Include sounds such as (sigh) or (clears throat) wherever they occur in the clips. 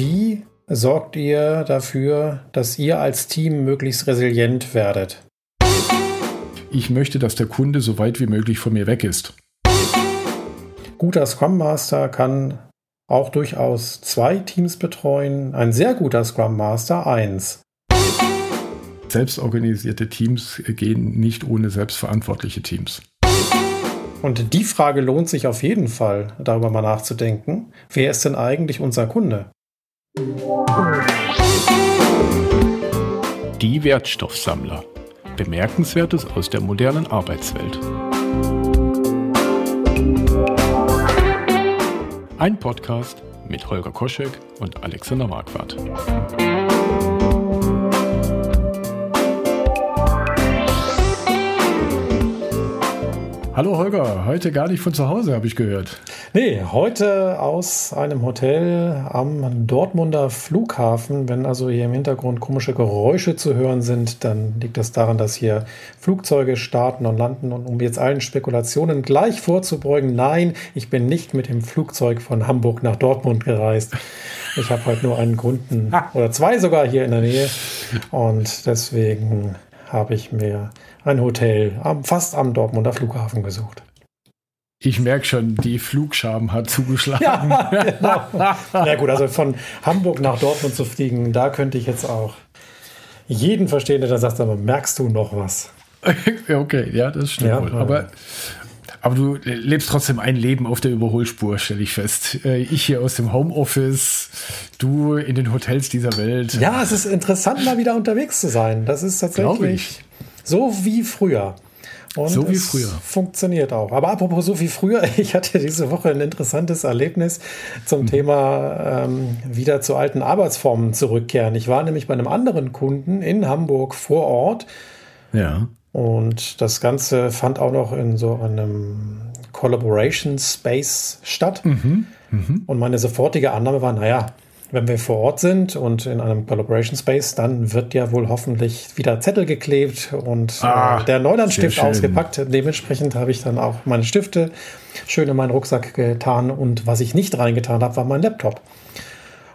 wie sorgt ihr dafür, dass ihr als Team möglichst resilient werdet? Ich möchte, dass der Kunde so weit wie möglich von mir weg ist. Guter Scrum Master kann auch durchaus zwei Teams betreuen. Ein sehr guter Scrum Master eins. Selbstorganisierte Teams gehen nicht ohne selbstverantwortliche Teams. Und die Frage lohnt sich auf jeden Fall, darüber mal nachzudenken. Wer ist denn eigentlich unser Kunde? Die Wertstoffsammler. Bemerkenswertes aus der modernen Arbeitswelt. Ein Podcast mit Holger Koschek und Alexander Marquardt. Hallo Holger, heute gar nicht von zu Hause, habe ich gehört. Nee, heute aus einem Hotel am Dortmunder Flughafen. Wenn also hier im Hintergrund komische Geräusche zu hören sind, dann liegt das daran, dass hier Flugzeuge starten und landen. Und um jetzt allen Spekulationen gleich vorzubeugen, nein, ich bin nicht mit dem Flugzeug von Hamburg nach Dortmund gereist. Ich habe heute nur einen Kunden oder zwei sogar hier in der Nähe. Und deswegen habe ich mir ein Hotel am, fast am Dortmunder Flughafen gesucht. Ich merke schon, die Flugscham hat zugeschlagen. Ja, genau. ja gut, also von Hamburg nach Dortmund zu fliegen, da könnte ich jetzt auch jeden verstehen, der dann sagt, aber merkst du noch was? (laughs) okay, ja, das stimmt ja, wohl. Aber, aber du lebst trotzdem ein Leben auf der Überholspur, stelle ich fest. Äh, ich hier aus dem Homeoffice, du in den Hotels dieser Welt. Ja, es ist interessant, mal wieder unterwegs zu sein. Das ist tatsächlich so wie früher. Und so wie früher. Funktioniert auch. Aber apropos so wie früher, (laughs) ich hatte diese Woche ein interessantes Erlebnis zum mhm. Thema ähm, wieder zu alten Arbeitsformen zurückkehren. Ich war nämlich bei einem anderen Kunden in Hamburg vor Ort. Ja. Und das Ganze fand auch noch in so einem Collaboration Space statt. Mhm. Mhm. Und meine sofortige Annahme war, naja, wenn wir vor Ort sind und in einem Collaboration Space, dann wird ja wohl hoffentlich wieder Zettel geklebt und äh, ah, äh, der Neulandstift ausgepackt. Dementsprechend habe ich dann auch meine Stifte schön in meinen Rucksack getan und was ich nicht reingetan habe, war mein Laptop.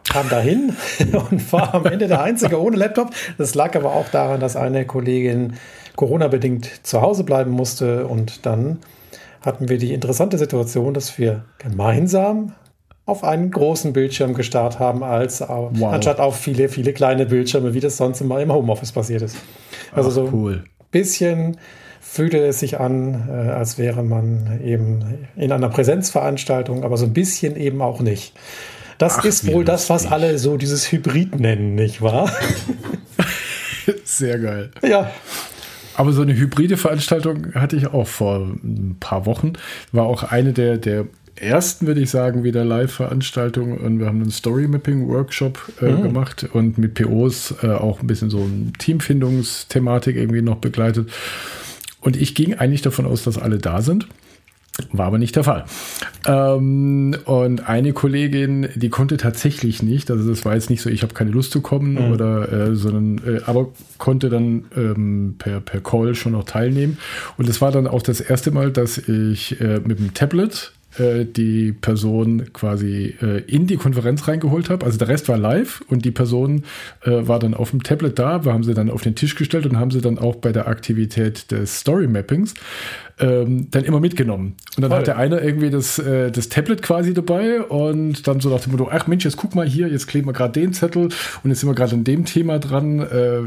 Kam dahin (laughs) und war am Ende der Einzige ohne Laptop. Das lag aber auch daran, dass eine Kollegin Corona-bedingt zu Hause bleiben musste und dann hatten wir die interessante Situation, dass wir gemeinsam auf einen großen Bildschirm gestarrt haben, als wow. anstatt auf viele, viele kleine Bildschirme, wie das sonst immer im Homeoffice passiert ist. Also Ach, so cool. ein bisschen fühlte es sich an, äh, als wäre man eben in einer Präsenzveranstaltung, aber so ein bisschen eben auch nicht. Das Ach, ist wohl das, was alle so dieses Hybrid nennen, nicht wahr? (laughs) Sehr geil. Ja. Aber so eine hybride Veranstaltung hatte ich auch vor ein paar Wochen. War auch eine der, der ersten, würde ich sagen, wieder Live-Veranstaltung und wir haben einen Story-Mapping-Workshop äh, mhm. gemacht und mit POs äh, auch ein bisschen so eine Teamfindungsthematik irgendwie noch begleitet. Und ich ging eigentlich davon aus, dass alle da sind. War aber nicht der Fall. Ähm, und eine Kollegin, die konnte tatsächlich nicht, also das war jetzt nicht so, ich habe keine Lust zu kommen, mhm. oder, äh, sondern, äh, aber konnte dann ähm, per, per Call schon noch teilnehmen. Und es war dann auch das erste Mal, dass ich äh, mit dem Tablet äh, die Person quasi äh, in die Konferenz reingeholt habe. Also der Rest war live und die Person äh, war dann auf dem Tablet da. Wir haben sie dann auf den Tisch gestellt und haben sie dann auch bei der Aktivität des Story Mappings ähm, dann immer mitgenommen. Und dann Voll. hat der eine irgendwie das, äh, das Tablet quasi dabei und dann so nach dem Motto, ach Mensch, jetzt guck mal hier, jetzt kleben wir gerade den Zettel und jetzt sind wir gerade an dem Thema dran, äh,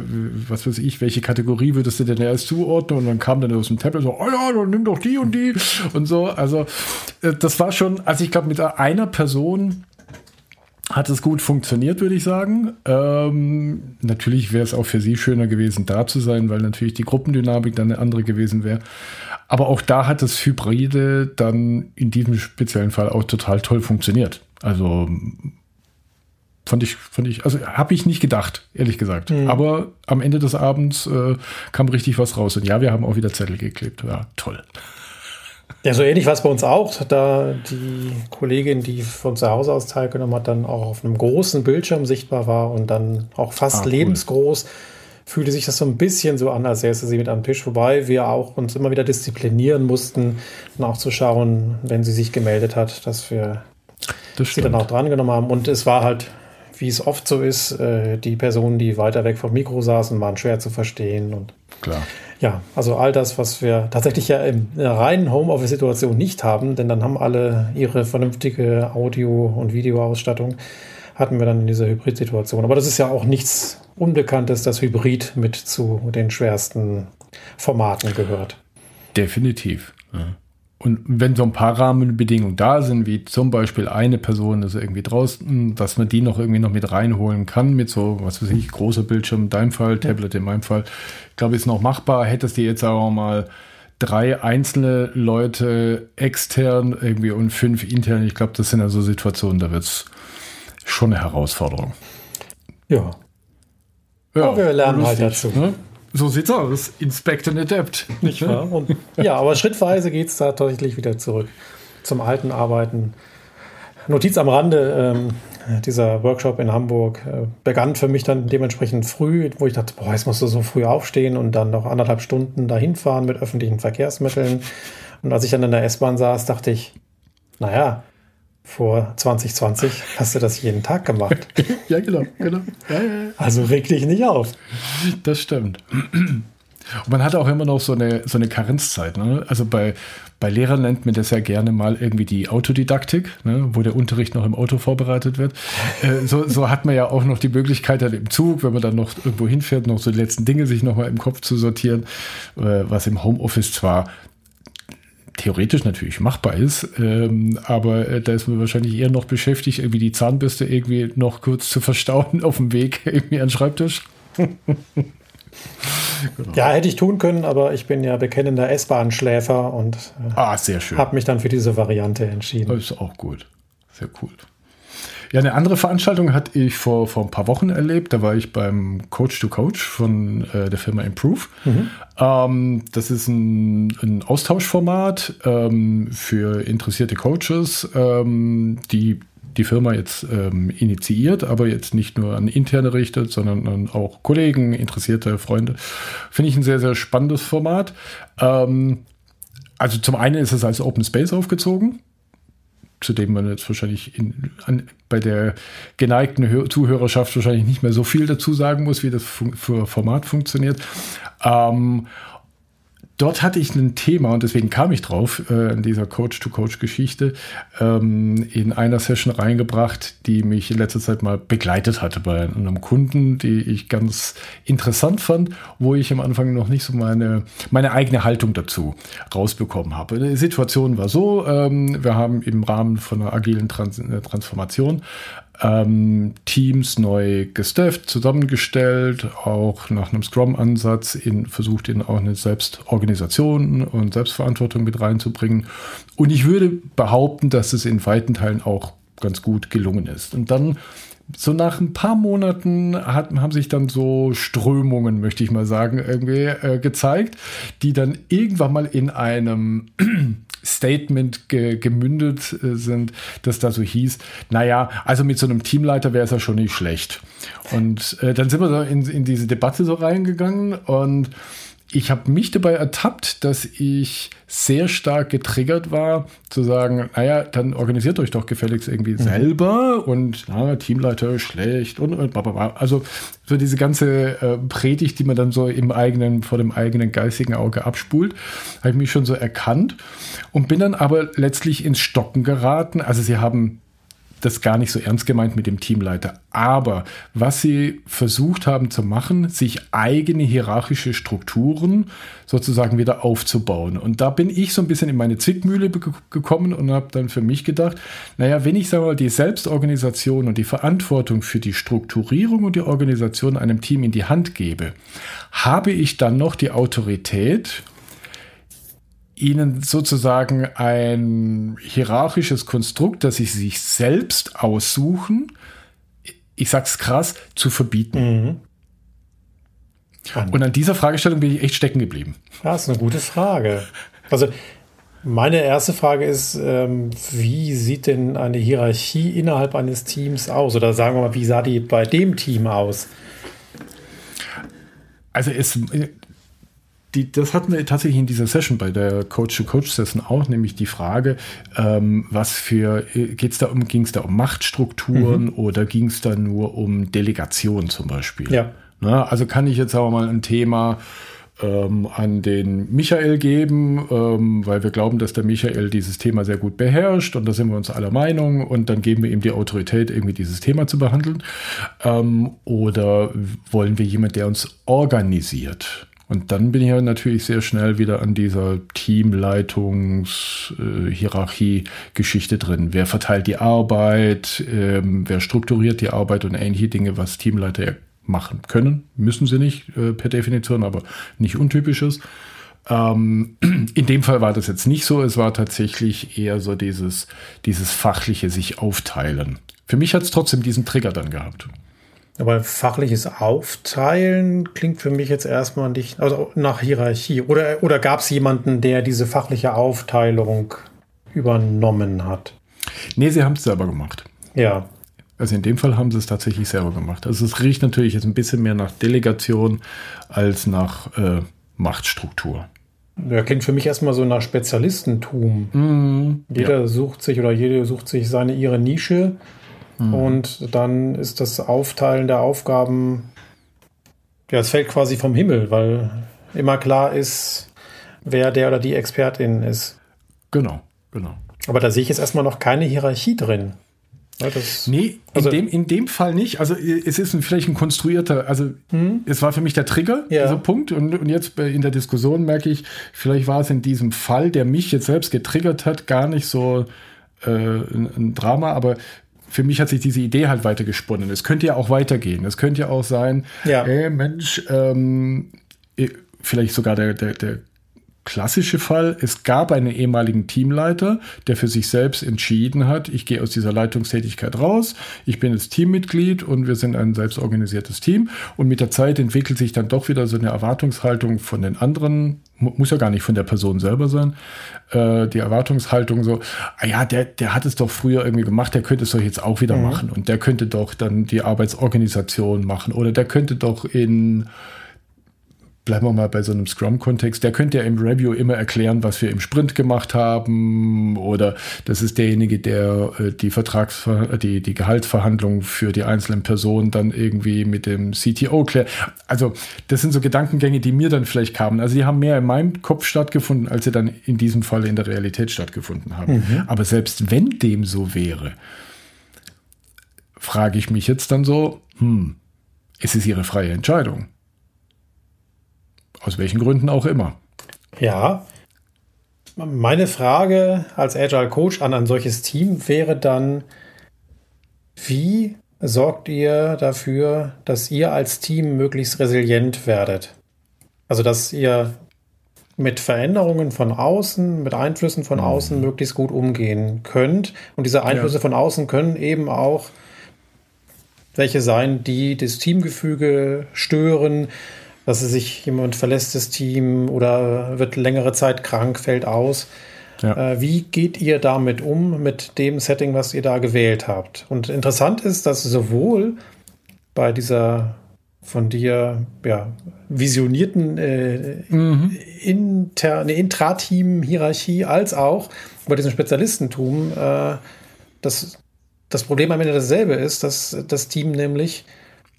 was weiß ich, welche Kategorie würdest du denn erst zuordnen? Und dann kam dann aus dem Tablet so, oh ja, dann nimm doch die und die und so. Also äh, das war schon, also ich glaube mit einer Person hat es gut funktioniert, würde ich sagen. Ähm, natürlich wäre es auch für sie schöner gewesen, da zu sein, weil natürlich die Gruppendynamik dann eine andere gewesen wäre. Aber auch da hat das Hybride dann in diesem speziellen Fall auch total toll funktioniert. Also fand ich, fand ich, also habe ich nicht gedacht, ehrlich gesagt. Mhm. Aber am Ende des Abends äh, kam richtig was raus. Und ja, wir haben auch wieder Zettel geklebt. Ja, toll. Ja, so ähnlich war es bei uns auch. Da die Kollegin, die von zu Hause aus teilgenommen hat, dann auch auf einem großen Bildschirm sichtbar war und dann auch fast ah, lebensgroß. Cool fühlte sich das so ein bisschen so an, als säße sie mit am Tisch vorbei. Wir auch uns immer wieder disziplinieren mussten, dann auch zu schauen, wenn sie sich gemeldet hat, dass wir das sie dann auch drangenommen haben. Und es war halt wie es oft so ist, äh, die Personen, die weiter weg vom Mikro saßen, waren schwer zu verstehen. Und Klar. Ja, also all das, was wir tatsächlich ja in einer reinen Homeoffice-Situation nicht haben, denn dann haben alle ihre vernünftige Audio- und Videoausstattung, hatten wir dann in dieser Hybrid-Situation. Aber das ist ja auch nichts Unbekanntes, dass Hybrid mit zu den schwersten Formaten gehört. Definitiv. Ja. Und wenn so ein paar Rahmenbedingungen da sind, wie zum Beispiel eine Person ist irgendwie draußen, dass man die noch irgendwie noch mit reinholen kann, mit so, was weiß ich, großer Bildschirm in deinem Fall, Tablet in meinem Fall, ich glaube, ist noch machbar. Hättest du jetzt auch mal drei einzelne Leute extern irgendwie und fünf intern, ich glaube, das sind also Situationen, da wird es schon eine Herausforderung. Ja. Ja, aber wir lernen lustig, halt dazu. Ne? So sieht's aus. Inspect and Adapt. Nicht wahr? Und, ja, aber schrittweise geht es da tatsächlich wieder zurück zum alten Arbeiten. Notiz am Rande, ähm, dieser Workshop in Hamburg äh, begann für mich dann dementsprechend früh, wo ich dachte, boah, jetzt musst du so früh aufstehen und dann noch anderthalb Stunden dahin fahren mit öffentlichen Verkehrsmitteln. Und als ich dann in der S-Bahn saß, dachte ich, naja, vor 2020 hast du das jeden Tag gemacht. (laughs) ja, genau, genau. Ja, ja. Also reg dich nicht auf. Das stimmt. Und man hat auch immer noch so eine, so eine Karenzzeit. Ne? Also bei, bei Lehrern nennt man das ja gerne mal irgendwie die Autodidaktik, ne? wo der Unterricht noch im Auto vorbereitet wird. Äh, so, so hat man ja auch noch die Möglichkeit dann im Zug, wenn man dann noch irgendwo hinfährt, noch so die letzten Dinge sich nochmal im Kopf zu sortieren, äh, was im Homeoffice zwar theoretisch natürlich machbar ist, ähm, aber äh, da ist man wahrscheinlich eher noch beschäftigt, irgendwie die Zahnbürste irgendwie noch kurz zu verstauen auf dem Weg (laughs) irgendwie an den Schreibtisch. (laughs) genau. Ja, hätte ich tun können, aber ich bin ja bekennender S-Bahn-Schläfer und äh, ah, habe mich dann für diese Variante entschieden. Das ist auch gut. Sehr cool. Ja, eine andere Veranstaltung hatte ich vor, vor ein paar Wochen erlebt. Da war ich beim Coach to Coach von äh, der Firma Improve. Mhm. Ähm, das ist ein, ein Austauschformat ähm, für interessierte Coaches, ähm, die die Firma jetzt ähm, initiiert, aber jetzt nicht nur an interne richtet, sondern an auch Kollegen, interessierte Freunde. Finde ich ein sehr, sehr spannendes Format. Ähm, also zum einen ist es als Open Space aufgezogen zu dem man jetzt wahrscheinlich in, an, bei der geneigten Hör Zuhörerschaft wahrscheinlich nicht mehr so viel dazu sagen muss, wie das für Format funktioniert. Ähm, dort hatte ich ein Thema und deswegen kam ich drauf, äh, in dieser Coach-to-Coach-Geschichte, ähm, in einer Session reingebracht, die mich in letzter Zeit mal begleitet hatte bei einem Kunden, die ich ganz interessant fand, wo ich am Anfang noch nicht so meine, meine eigene Haltung dazu rausbekommen habe. Die Situation war so, ähm, wir haben im Rahmen von einer agilen Trans äh, Transformation ähm, Teams neu gestafft, zusammengestellt, auch nach einem Scrum-Ansatz in, versucht, in auch eine Selbstorganisation und Selbstverantwortung mit reinzubringen. Und ich würde behaupten, dass es in weiten Teilen auch ganz gut gelungen ist. Und dann so nach ein paar Monaten hat, haben sich dann so Strömungen, möchte ich mal sagen, irgendwie äh, gezeigt, die dann irgendwann mal in einem Statement ge gemündet äh, sind, dass da so hieß, naja, also mit so einem Teamleiter wäre es ja schon nicht schlecht. Und äh, dann sind wir so in, in diese Debatte so reingegangen und ich habe mich dabei ertappt, dass ich sehr stark getriggert war, zu sagen, naja, dann organisiert euch doch gefälligst irgendwie mhm. selber und na, Teamleiter schlecht und, und bla, bla, bla. Also so diese ganze äh, Predigt, die man dann so im eigenen, vor dem eigenen geistigen Auge abspult, habe ich mich schon so erkannt und bin dann aber letztlich ins Stocken geraten. Also sie haben das gar nicht so ernst gemeint mit dem Teamleiter. Aber was sie versucht haben zu machen, sich eigene hierarchische Strukturen sozusagen wieder aufzubauen. Und da bin ich so ein bisschen in meine Zwickmühle gekommen und habe dann für mich gedacht, naja, wenn ich sage mal die Selbstorganisation und die Verantwortung für die Strukturierung und die Organisation einem Team in die Hand gebe, habe ich dann noch die Autorität, ihnen sozusagen ein hierarchisches Konstrukt, das sie sich selbst aussuchen, ich sag's krass, zu verbieten. Mhm. Und an dieser Fragestellung bin ich echt stecken geblieben. Das ist eine gute Frage. Also meine erste Frage ist, ähm, wie sieht denn eine Hierarchie innerhalb eines Teams aus? Oder sagen wir mal, wie sah die bei dem Team aus? Also es, die, das hatten wir tatsächlich in dieser Session bei der Coach-to-Coach-Session auch, nämlich die Frage, ähm, was für, geht's da um, ging es da um Machtstrukturen mhm. oder ging es da nur um Delegation zum Beispiel? Ja. Na, also kann ich jetzt aber mal ein Thema ähm, an den Michael geben, ähm, weil wir glauben, dass der Michael dieses Thema sehr gut beherrscht und da sind wir uns aller Meinung und dann geben wir ihm die Autorität, irgendwie dieses Thema zu behandeln. Ähm, oder wollen wir jemand, der uns organisiert? Und dann bin ich ja natürlich sehr schnell wieder an dieser Teamleitungs-Hierarchie-Geschichte äh, drin. Wer verteilt die Arbeit? Ähm, wer strukturiert die Arbeit und ähnliche Dinge, was Teamleiter machen können? Müssen sie nicht äh, per Definition, aber nicht untypisches. Ähm, in dem Fall war das jetzt nicht so. Es war tatsächlich eher so dieses, dieses fachliche sich aufteilen. Für mich hat es trotzdem diesen Trigger dann gehabt. Aber fachliches Aufteilen klingt für mich jetzt erstmal nicht also nach Hierarchie. Oder, oder gab es jemanden, der diese fachliche Aufteilung übernommen hat? Nee, sie haben es selber gemacht. Ja. Also in dem Fall haben sie es tatsächlich selber gemacht. Also es riecht natürlich jetzt ein bisschen mehr nach Delegation als nach äh, Machtstruktur. Ja, klingt für mich erstmal so nach Spezialistentum. Mm, jeder ja. sucht sich oder jede sucht sich seine ihre Nische Mhm. Und dann ist das Aufteilen der Aufgaben, ja, es fällt quasi vom Himmel, weil immer klar ist, wer der oder die Expertin ist. Genau, genau. Aber da sehe ich jetzt erstmal noch keine Hierarchie drin. Ja, das, nee, also, in, dem, in dem Fall nicht. Also es ist ein, vielleicht ein konstruierter, also hm? es war für mich der Trigger, ja. dieser Punkt. Und, und jetzt in der Diskussion merke ich, vielleicht war es in diesem Fall, der mich jetzt selbst getriggert hat, gar nicht so äh, ein, ein Drama, aber für mich hat sich diese Idee halt weiter gesponnen. Es könnte ja auch weitergehen. Es könnte ja auch sein, ja. ey Mensch, ähm, vielleicht sogar der, der, der klassische Fall, es gab einen ehemaligen Teamleiter, der für sich selbst entschieden hat, ich gehe aus dieser Leitungstätigkeit raus, ich bin jetzt Teammitglied und wir sind ein selbstorganisiertes Team. Und mit der Zeit entwickelt sich dann doch wieder so eine Erwartungshaltung von den anderen, muss ja gar nicht von der Person selber sein, äh, die Erwartungshaltung so, ah ja, der, der hat es doch früher irgendwie gemacht, der könnte es doch jetzt auch wieder mhm. machen. Und der könnte doch dann die Arbeitsorganisation machen oder der könnte doch in bleiben wir mal bei so einem Scrum-Kontext, der könnte ja im Review immer erklären, was wir im Sprint gemacht haben oder das ist derjenige, der äh, die Vertrags die, die Gehaltsverhandlungen für die einzelnen Personen dann irgendwie mit dem CTO klärt. Also das sind so Gedankengänge, die mir dann vielleicht kamen. Also die haben mehr in meinem Kopf stattgefunden, als sie dann in diesem Fall in der Realität stattgefunden haben. Mhm. Aber selbst wenn dem so wäre, frage ich mich jetzt dann so, hm, ist es ihre freie Entscheidung? Aus welchen Gründen auch immer. Ja. Meine Frage als Agile Coach an ein solches Team wäre dann, wie sorgt ihr dafür, dass ihr als Team möglichst resilient werdet? Also, dass ihr mit Veränderungen von außen, mit Einflüssen von außen mhm. möglichst gut umgehen könnt. Und diese Einflüsse ja. von außen können eben auch welche sein, die das Teamgefüge stören, dass sich jemand verlässt das Team oder wird längere Zeit krank, fällt aus. Ja. Äh, wie geht ihr damit um, mit dem Setting, was ihr da gewählt habt? Und interessant ist, dass sowohl bei dieser von dir ja, visionierten äh, mhm. interne Intrateam-Hierarchie als auch bei diesem Spezialistentum äh, das, das Problem am Ende dasselbe ist, dass das Team nämlich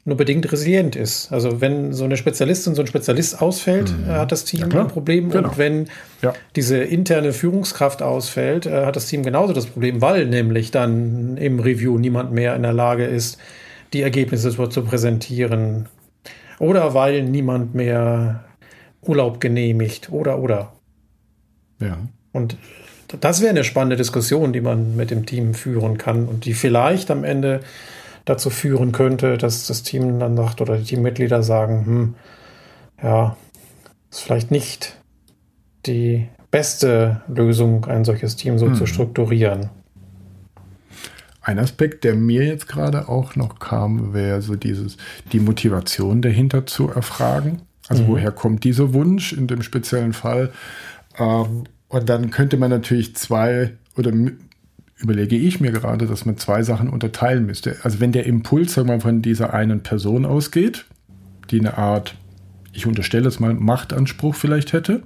nur bedingt resilient ist. Also wenn so eine Spezialistin, so ein Spezialist ausfällt, mhm. hat das Team ja, ein Problem. Genau. Und wenn ja. diese interne Führungskraft ausfällt, äh, hat das Team genauso das Problem, weil nämlich dann im Review niemand mehr in der Lage ist, die Ergebnisse zu präsentieren. Oder weil niemand mehr Urlaub genehmigt. Oder, oder. Ja. Und das wäre eine spannende Diskussion, die man mit dem Team führen kann und die vielleicht am Ende dazu führen könnte, dass das Team dann sagt oder die Teammitglieder sagen, hm, ja, ist vielleicht nicht die beste Lösung, ein solches Team so hm. zu strukturieren. Ein Aspekt, der mir jetzt gerade auch noch kam, wäre so dieses, die Motivation dahinter zu erfragen. Also mhm. woher kommt dieser Wunsch in dem speziellen Fall? Ähm, und dann könnte man natürlich zwei oder überlege ich mir gerade, dass man zwei Sachen unterteilen müsste. Also wenn der Impuls sagen wir, von dieser einen Person ausgeht, die eine Art ich unterstelle es mal, Machtanspruch vielleicht hätte,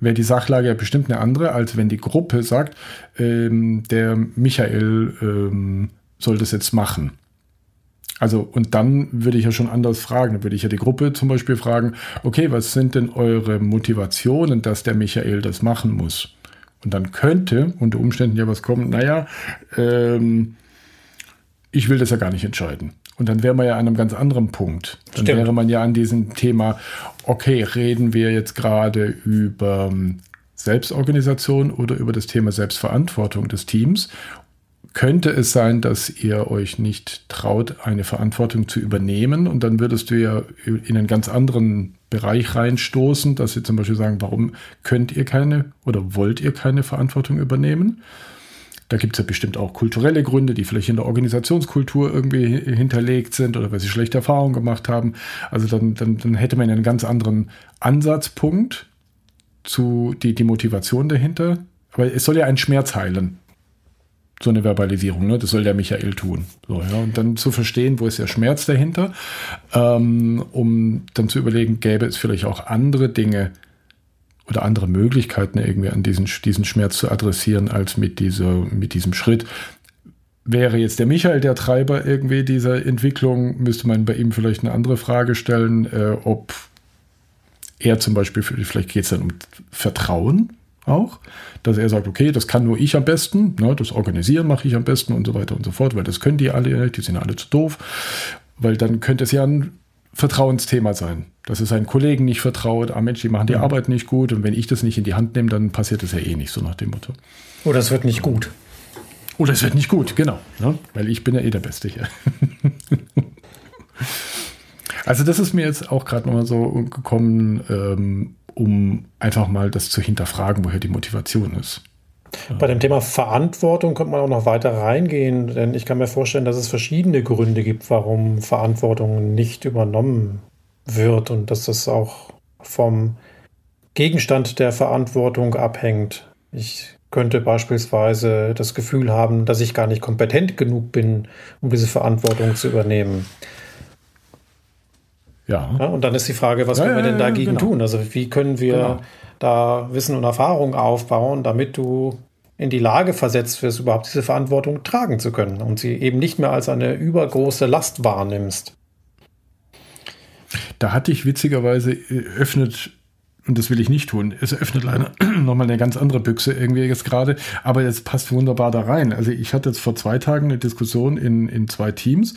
wäre die Sachlage ja bestimmt eine andere, als wenn die Gruppe sagt, ähm, der Michael ähm, soll das jetzt machen. Also, und dann würde ich ja schon anders fragen. Dann würde ich ja die Gruppe zum Beispiel fragen, okay, was sind denn eure Motivationen, dass der Michael das machen muss? Und dann könnte unter Umständen ja was kommen, naja, ähm, ich will das ja gar nicht entscheiden. Und dann wäre man ja an einem ganz anderen Punkt. Dann Stimmt. wäre man ja an diesem Thema, okay, reden wir jetzt gerade über ähm, Selbstorganisation oder über das Thema Selbstverantwortung des Teams könnte es sein, dass ihr euch nicht traut, eine Verantwortung zu übernehmen und dann würdest du ja in einen ganz anderen Bereich reinstoßen, dass sie zum Beispiel sagen, warum könnt ihr keine oder wollt ihr keine Verantwortung übernehmen? Da gibt es ja bestimmt auch kulturelle Gründe, die vielleicht in der Organisationskultur irgendwie hinterlegt sind oder weil sie schlechte Erfahrungen gemacht haben. Also dann, dann, dann hätte man einen ganz anderen Ansatzpunkt zu die, die Motivation dahinter. Aber es soll ja einen Schmerz heilen so eine Verbalisierung, ne? das soll der Michael tun. So, ja? Und dann zu verstehen, wo ist der Schmerz dahinter, ähm, um dann zu überlegen, gäbe es vielleicht auch andere Dinge oder andere Möglichkeiten, irgendwie an diesen, diesen Schmerz zu adressieren, als mit, dieser, mit diesem Schritt. Wäre jetzt der Michael der Treiber irgendwie dieser Entwicklung, müsste man bei ihm vielleicht eine andere Frage stellen, äh, ob er zum Beispiel, vielleicht geht es dann um Vertrauen, auch, dass er sagt, okay, das kann nur ich am besten, ne, das Organisieren mache ich am besten und so weiter und so fort, weil das können die alle, die sind alle zu doof, weil dann könnte es ja ein Vertrauensthema sein, dass es seinen Kollegen nicht vertraut, ah Mensch, die machen die mhm. Arbeit nicht gut und wenn ich das nicht in die Hand nehme, dann passiert das ja eh nicht, so nach dem Motto. Oder es wird nicht gut. Oder es wird nicht gut, genau, ne, weil ich bin ja eh der Beste hier. (laughs) also das ist mir jetzt auch gerade nochmal so gekommen, ähm, um einfach mal das zu hinterfragen, woher die Motivation ist. Bei dem Thema Verantwortung könnte man auch noch weiter reingehen, denn ich kann mir vorstellen, dass es verschiedene Gründe gibt, warum Verantwortung nicht übernommen wird und dass das auch vom Gegenstand der Verantwortung abhängt. Ich könnte beispielsweise das Gefühl haben, dass ich gar nicht kompetent genug bin, um diese Verantwortung zu übernehmen. Ja. ja. Und dann ist die Frage, was ja, können wir denn dagegen genau. tun? Also wie können wir genau. da Wissen und Erfahrung aufbauen, damit du in die Lage versetzt wirst, überhaupt diese Verantwortung tragen zu können und sie eben nicht mehr als eine übergroße Last wahrnimmst. Da hatte ich witzigerweise äh, öffnet und das will ich nicht tun. Es öffnet leider (clears throat) nochmal eine ganz andere Büchse irgendwie jetzt gerade, aber es passt wunderbar da rein. Also ich hatte jetzt vor zwei Tagen eine Diskussion in, in zwei Teams,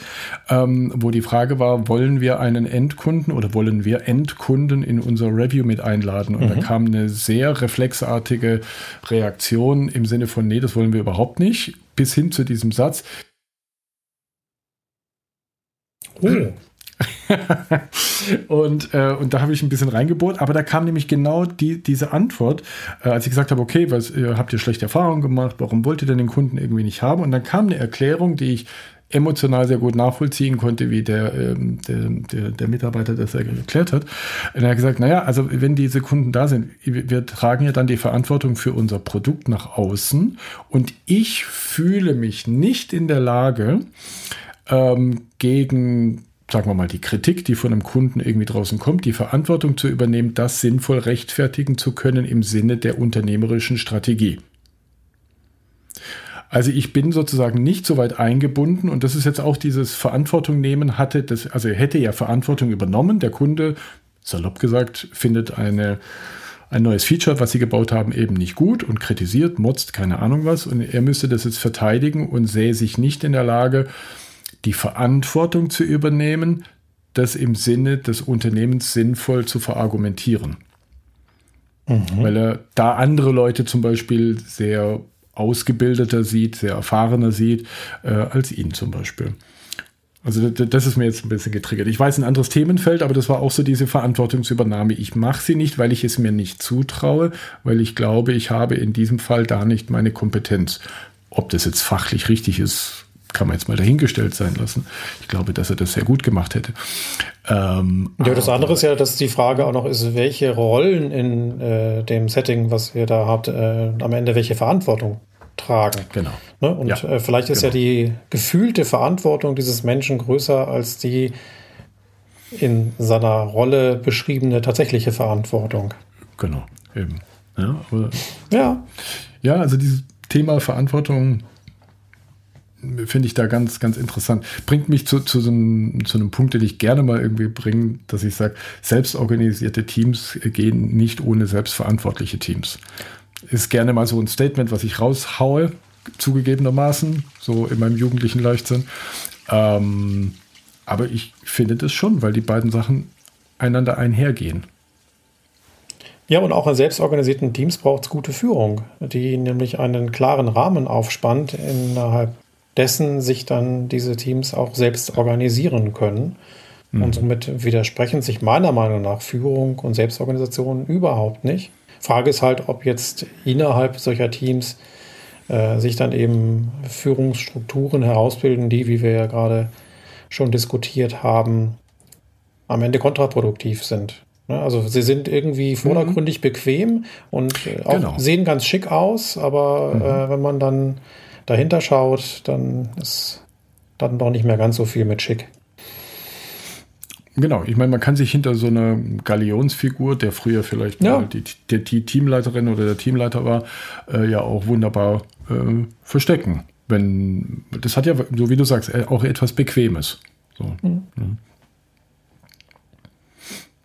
ähm, wo die Frage war, wollen wir einen Endkunden oder wollen wir Endkunden in unser Review mit einladen? Und mhm. da kam eine sehr reflexartige Reaktion im Sinne von, nee, das wollen wir überhaupt nicht, bis hin zu diesem Satz. Oh. (laughs) und, äh, und da habe ich ein bisschen reingebohrt, aber da kam nämlich genau die, diese Antwort, äh, als ich gesagt habe, okay, was, äh, habt ihr schlechte Erfahrungen gemacht, warum wollt ihr denn den Kunden irgendwie nicht haben? Und dann kam eine Erklärung, die ich emotional sehr gut nachvollziehen konnte, wie der, ähm, der, der, der, Mitarbeiter das erklärt hat. Und er hat gesagt, naja, also wenn diese Kunden da sind, wir tragen ja dann die Verantwortung für unser Produkt nach außen und ich fühle mich nicht in der Lage, ähm, gegen sagen wir mal, die Kritik, die von einem Kunden irgendwie draußen kommt, die Verantwortung zu übernehmen, das sinnvoll rechtfertigen zu können im Sinne der unternehmerischen Strategie. Also ich bin sozusagen nicht so weit eingebunden und das ist jetzt auch dieses Verantwortung nehmen hatte, das, also er hätte ja Verantwortung übernommen. Der Kunde, salopp gesagt, findet eine, ein neues Feature, was sie gebaut haben, eben nicht gut und kritisiert, motzt, keine Ahnung was. Und er müsste das jetzt verteidigen und sähe sich nicht in der Lage, die Verantwortung zu übernehmen, das im Sinne des Unternehmens sinnvoll zu verargumentieren. Mhm. Weil er da andere Leute zum Beispiel sehr ausgebildeter sieht, sehr erfahrener sieht, äh, als ihn zum Beispiel. Also das ist mir jetzt ein bisschen getriggert. Ich weiß ein anderes Themenfeld, aber das war auch so diese Verantwortungsübernahme. Ich mache sie nicht, weil ich es mir nicht zutraue, weil ich glaube, ich habe in diesem Fall da nicht meine Kompetenz. Ob das jetzt fachlich richtig ist, kann man jetzt mal dahingestellt sein lassen. Ich glaube, dass er das sehr gut gemacht hätte. Ähm, ja, das andere ist ja, dass die Frage auch noch ist, welche Rollen in äh, dem Setting, was ihr da habt, äh, am Ende welche Verantwortung tragen. Genau. Ne? Und ja, äh, vielleicht ist genau. ja die gefühlte Verantwortung dieses Menschen größer als die in seiner Rolle beschriebene tatsächliche Verantwortung. Genau, eben. Ja, ja. ja, also dieses Thema Verantwortung finde ich da ganz, ganz interessant. Bringt mich zu, zu, so einem, zu einem Punkt, den ich gerne mal irgendwie bringe, dass ich sage, selbstorganisierte Teams gehen nicht ohne selbstverantwortliche Teams. Ist gerne mal so ein Statement, was ich raushaue, zugegebenermaßen, so in meinem jugendlichen Leichtsinn. Ähm, aber ich finde das schon, weil die beiden Sachen einander einhergehen. Ja, und auch in selbstorganisierten Teams braucht es gute Führung, die nämlich einen klaren Rahmen aufspannt, innerhalb dessen sich dann diese Teams auch selbst organisieren können. Mhm. Und somit widersprechen sich meiner Meinung nach Führung und Selbstorganisation überhaupt nicht. Frage ist halt, ob jetzt innerhalb solcher Teams äh, sich dann eben Führungsstrukturen herausbilden, die, wie wir ja gerade schon diskutiert haben, am Ende kontraproduktiv sind. Ne, also sie sind irgendwie mhm. vordergründig mhm. bequem und äh, auch genau. sehen ganz schick aus, aber mhm. äh, wenn man dann dahinter schaut, dann ist dann doch nicht mehr ganz so viel mit schick. Genau, ich meine, man kann sich hinter so einer Galionsfigur, der früher vielleicht ja. mal die, die, die, Teamleiterin oder der Teamleiter war, äh, ja auch wunderbar äh, verstecken. Wenn, das hat ja, so wie du sagst, äh, auch etwas Bequemes. So, mhm. ja.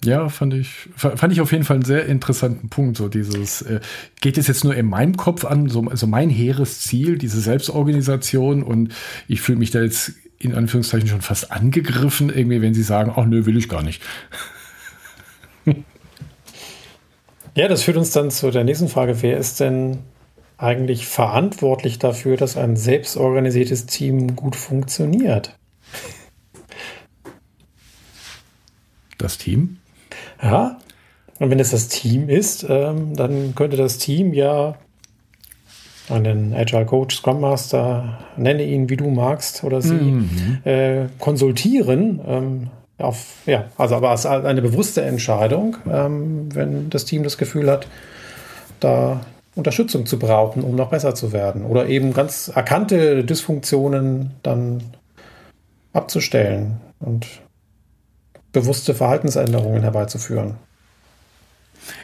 Ja, fand ich, fand ich auf jeden Fall einen sehr interessanten Punkt. So dieses, äh, geht es jetzt nur in meinem Kopf an, so also mein hehres Ziel, diese Selbstorganisation und ich fühle mich da jetzt in Anführungszeichen schon fast angegriffen, irgendwie, wenn sie sagen, ach nö, will ich gar nicht. (laughs) Ja, das führt uns dann zu der nächsten Frage. Wer ist denn eigentlich verantwortlich dafür, dass ein selbstorganisiertes Team gut funktioniert? Das Team? Ja. Und wenn es das Team ist, ähm, dann könnte das Team ja einen Agile Coach, Scrum Master, nenne ihn wie du magst oder sie, mhm. äh, konsultieren. Ähm, auf, ja, also aber es ist eine bewusste Entscheidung, ähm, wenn das Team das Gefühl hat, da Unterstützung zu brauchen, um noch besser zu werden. Oder eben ganz erkannte Dysfunktionen dann abzustellen und bewusste Verhaltensänderungen herbeizuführen.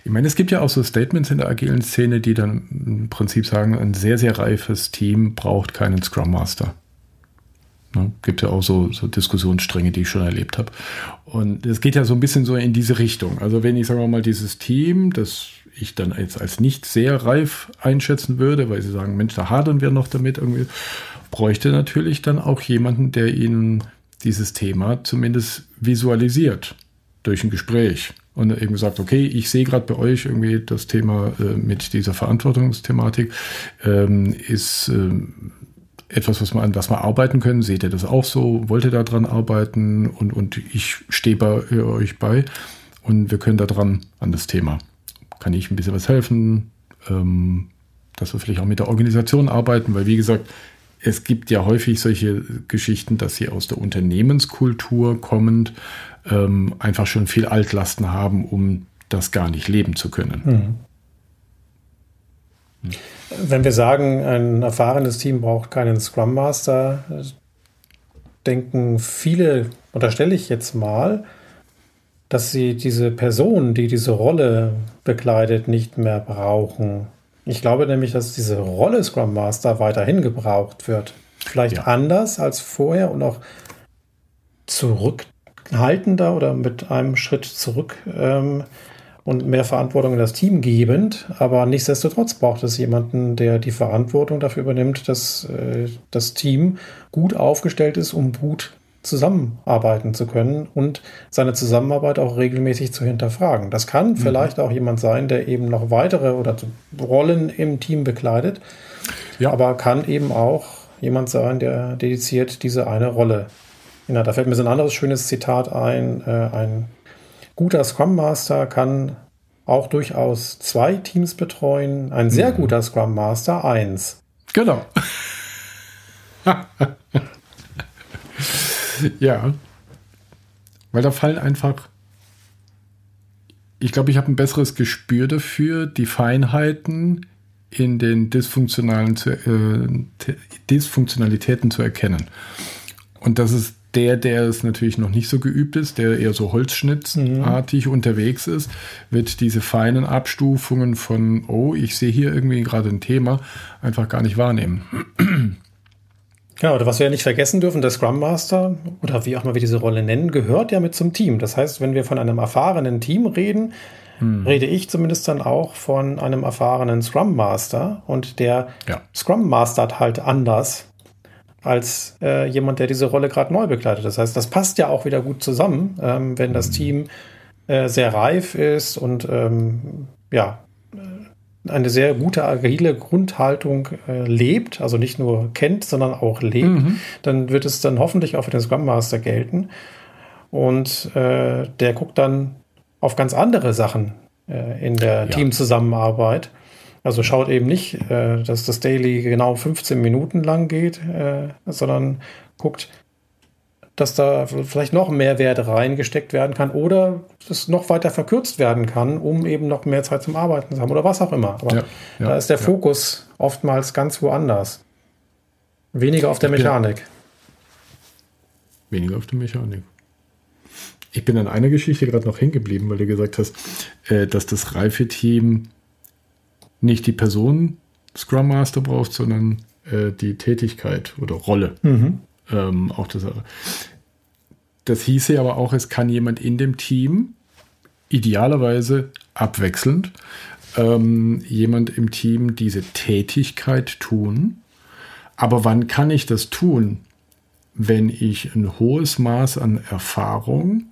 Ich meine, es gibt ja auch so Statements in der agilen Szene, die dann im Prinzip sagen, ein sehr, sehr reifes Team braucht keinen Scrum Master. Ne? Gibt ja auch so, so Diskussionsstränge, die ich schon erlebt habe. Und es geht ja so ein bisschen so in diese Richtung. Also wenn ich, sagen wir mal, dieses Team, das ich dann jetzt als nicht sehr reif einschätzen würde, weil sie sagen, Mensch, da hadern wir noch damit irgendwie, bräuchte natürlich dann auch jemanden, der ihnen dieses Thema zumindest visualisiert durch ein Gespräch und eben sagt, okay, ich sehe gerade bei euch irgendwie das Thema äh, mit dieser Verantwortungsthematik ähm, ist äh, etwas, was man, an was wir arbeiten können. Seht ihr das auch so? Wollt ihr da dran arbeiten? Und, und ich stehe bei äh, euch bei und wir können da dran an das Thema. Kann ich ein bisschen was helfen? Ähm, dass wir vielleicht auch mit der Organisation arbeiten, weil wie gesagt, es gibt ja häufig solche Geschichten, dass sie aus der Unternehmenskultur kommend ähm, einfach schon viel Altlasten haben, um das gar nicht leben zu können. Hm. Wenn wir sagen, ein erfahrenes Team braucht keinen Scrum Master, denken viele, unterstelle ich jetzt mal, dass sie diese Person, die diese Rolle bekleidet, nicht mehr brauchen. Ich glaube nämlich, dass diese Rolle Scrum Master weiterhin gebraucht wird. Vielleicht ja. anders als vorher und auch zurückhaltender oder mit einem Schritt zurück ähm, und mehr Verantwortung in das Team gebend. Aber nichtsdestotrotz braucht es jemanden, der die Verantwortung dafür übernimmt, dass äh, das Team gut aufgestellt ist, um gut zusammenarbeiten zu können und seine Zusammenarbeit auch regelmäßig zu hinterfragen. Das kann mhm. vielleicht auch jemand sein, der eben noch weitere oder Rollen im Team bekleidet, ja. aber kann eben auch jemand sein, der dediziert diese eine Rolle ja, Da fällt mir so ein anderes schönes Zitat ein. Äh, ein guter Scrum Master kann auch durchaus zwei Teams betreuen. Ein sehr mhm. guter Scrum Master eins. Genau. (laughs) Ja. Weil da fallen einfach. Ich glaube, ich habe ein besseres Gespür dafür, die Feinheiten in den dysfunktionalen äh, Dysfunktionalitäten zu erkennen. Und dass es der, der es natürlich noch nicht so geübt ist, der eher so holzschnittartig mhm. unterwegs ist, wird diese feinen Abstufungen von, oh, ich sehe hier irgendwie gerade ein Thema, einfach gar nicht wahrnehmen. Ja, oder was wir ja nicht vergessen dürfen, der Scrum Master oder wie auch mal wir diese Rolle nennen, gehört ja mit zum Team. Das heißt, wenn wir von einem erfahrenen Team reden, hm. rede ich zumindest dann auch von einem erfahrenen Scrum Master und der ja. Scrum Mastert halt anders als äh, jemand, der diese Rolle gerade neu begleitet. Das heißt, das passt ja auch wieder gut zusammen, ähm, wenn das hm. Team äh, sehr reif ist und ähm, ja, eine sehr gute agile Grundhaltung äh, lebt, also nicht nur kennt, sondern auch lebt, mhm. dann wird es dann hoffentlich auch für den Scrum Master gelten. Und äh, der guckt dann auf ganz andere Sachen äh, in der ja. Teamzusammenarbeit. Also schaut eben nicht, äh, dass das Daily genau 15 Minuten lang geht, äh, sondern guckt, dass da vielleicht noch mehr Wert reingesteckt werden kann oder es noch weiter verkürzt werden kann, um eben noch mehr Zeit zum Arbeiten zu haben oder was auch immer. Aber ja, ja, da ist der ja. Fokus oftmals ganz woanders. Weniger auf der Mechanik. Weniger auf der Mechanik. Ich bin an einer Geschichte gerade noch hängen geblieben, weil du gesagt hast, äh, dass das Reife-Team nicht die Person Scrum Master braucht, sondern äh, die Tätigkeit oder Rolle. Mhm. Ähm, auch das, das hieße aber auch, es kann jemand in dem Team, idealerweise abwechselnd, ähm, jemand im Team diese Tätigkeit tun. Aber wann kann ich das tun? Wenn ich ein hohes Maß an Erfahrung,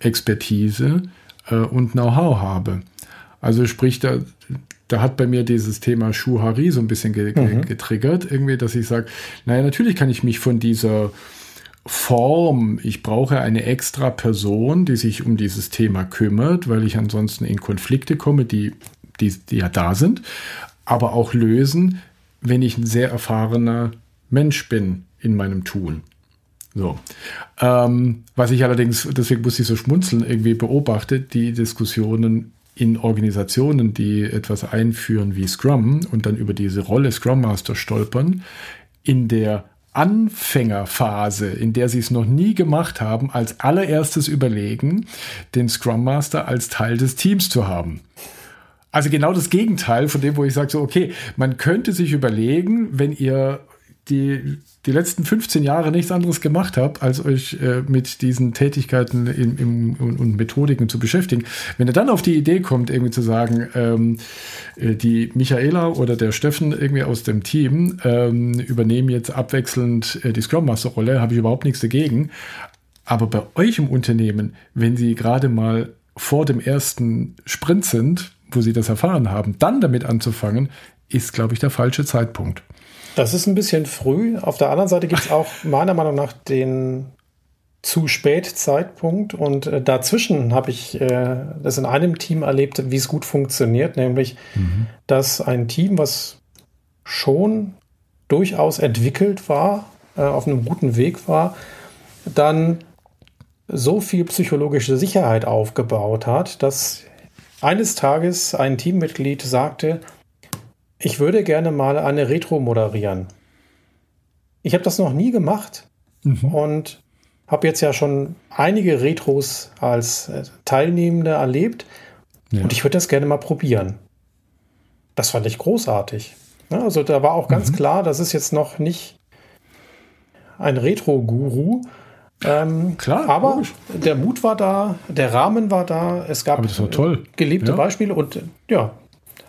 Expertise äh, und Know-how habe. Also sprich, da, da hat bei mir dieses Thema Schuhari so ein bisschen ge mhm. getriggert, irgendwie, dass ich sage, naja, natürlich kann ich mich von dieser Form, ich brauche eine extra Person, die sich um dieses Thema kümmert, weil ich ansonsten in Konflikte komme, die, die, die ja da sind, aber auch lösen, wenn ich ein sehr erfahrener Mensch bin in meinem Tun. So. Ähm, was ich allerdings, deswegen muss ich so schmunzeln, irgendwie beobachte, die Diskussionen in Organisationen, die etwas einführen wie Scrum und dann über diese Rolle Scrum Master stolpern, in der Anfängerphase, in der sie es noch nie gemacht haben, als allererstes überlegen, den Scrum Master als Teil des Teams zu haben. Also genau das Gegenteil von dem, wo ich sage, so, okay, man könnte sich überlegen, wenn ihr die, die letzten 15 Jahre nichts anderes gemacht habt, als euch äh, mit diesen Tätigkeiten im, im, und, und, Methodiken zu beschäftigen. Wenn ihr dann auf die Idee kommt, irgendwie zu sagen, ähm, äh, die Michaela oder der Steffen irgendwie aus dem Team ähm, übernehmen jetzt abwechselnd äh, die Scrum Master Rolle, habe ich überhaupt nichts dagegen. Aber bei euch im Unternehmen, wenn sie gerade mal vor dem ersten Sprint sind, wo sie das erfahren haben, dann damit anzufangen, ist, glaube ich, der falsche Zeitpunkt. Das ist ein bisschen früh. Auf der anderen Seite gibt es auch (laughs) meiner Meinung nach den zu spät Zeitpunkt und äh, dazwischen habe ich äh, das in einem Team erlebt, wie es gut funktioniert, nämlich mhm. dass ein Team, was schon durchaus entwickelt war, äh, auf einem guten Weg war, dann so viel psychologische Sicherheit aufgebaut hat, dass eines Tages ein Teammitglied sagte, ich würde gerne mal eine Retro moderieren. Ich habe das noch nie gemacht mhm. und habe jetzt ja schon einige Retros als äh, Teilnehmende erlebt ja. und ich würde das gerne mal probieren. Das fand ich großartig. Also da war auch ganz mhm. klar, das ist jetzt noch nicht ein Retro-Guru. Ähm, klar, aber logisch. der Mut war da, der Rahmen war da, es gab geliebte ja. Beispiele und ja,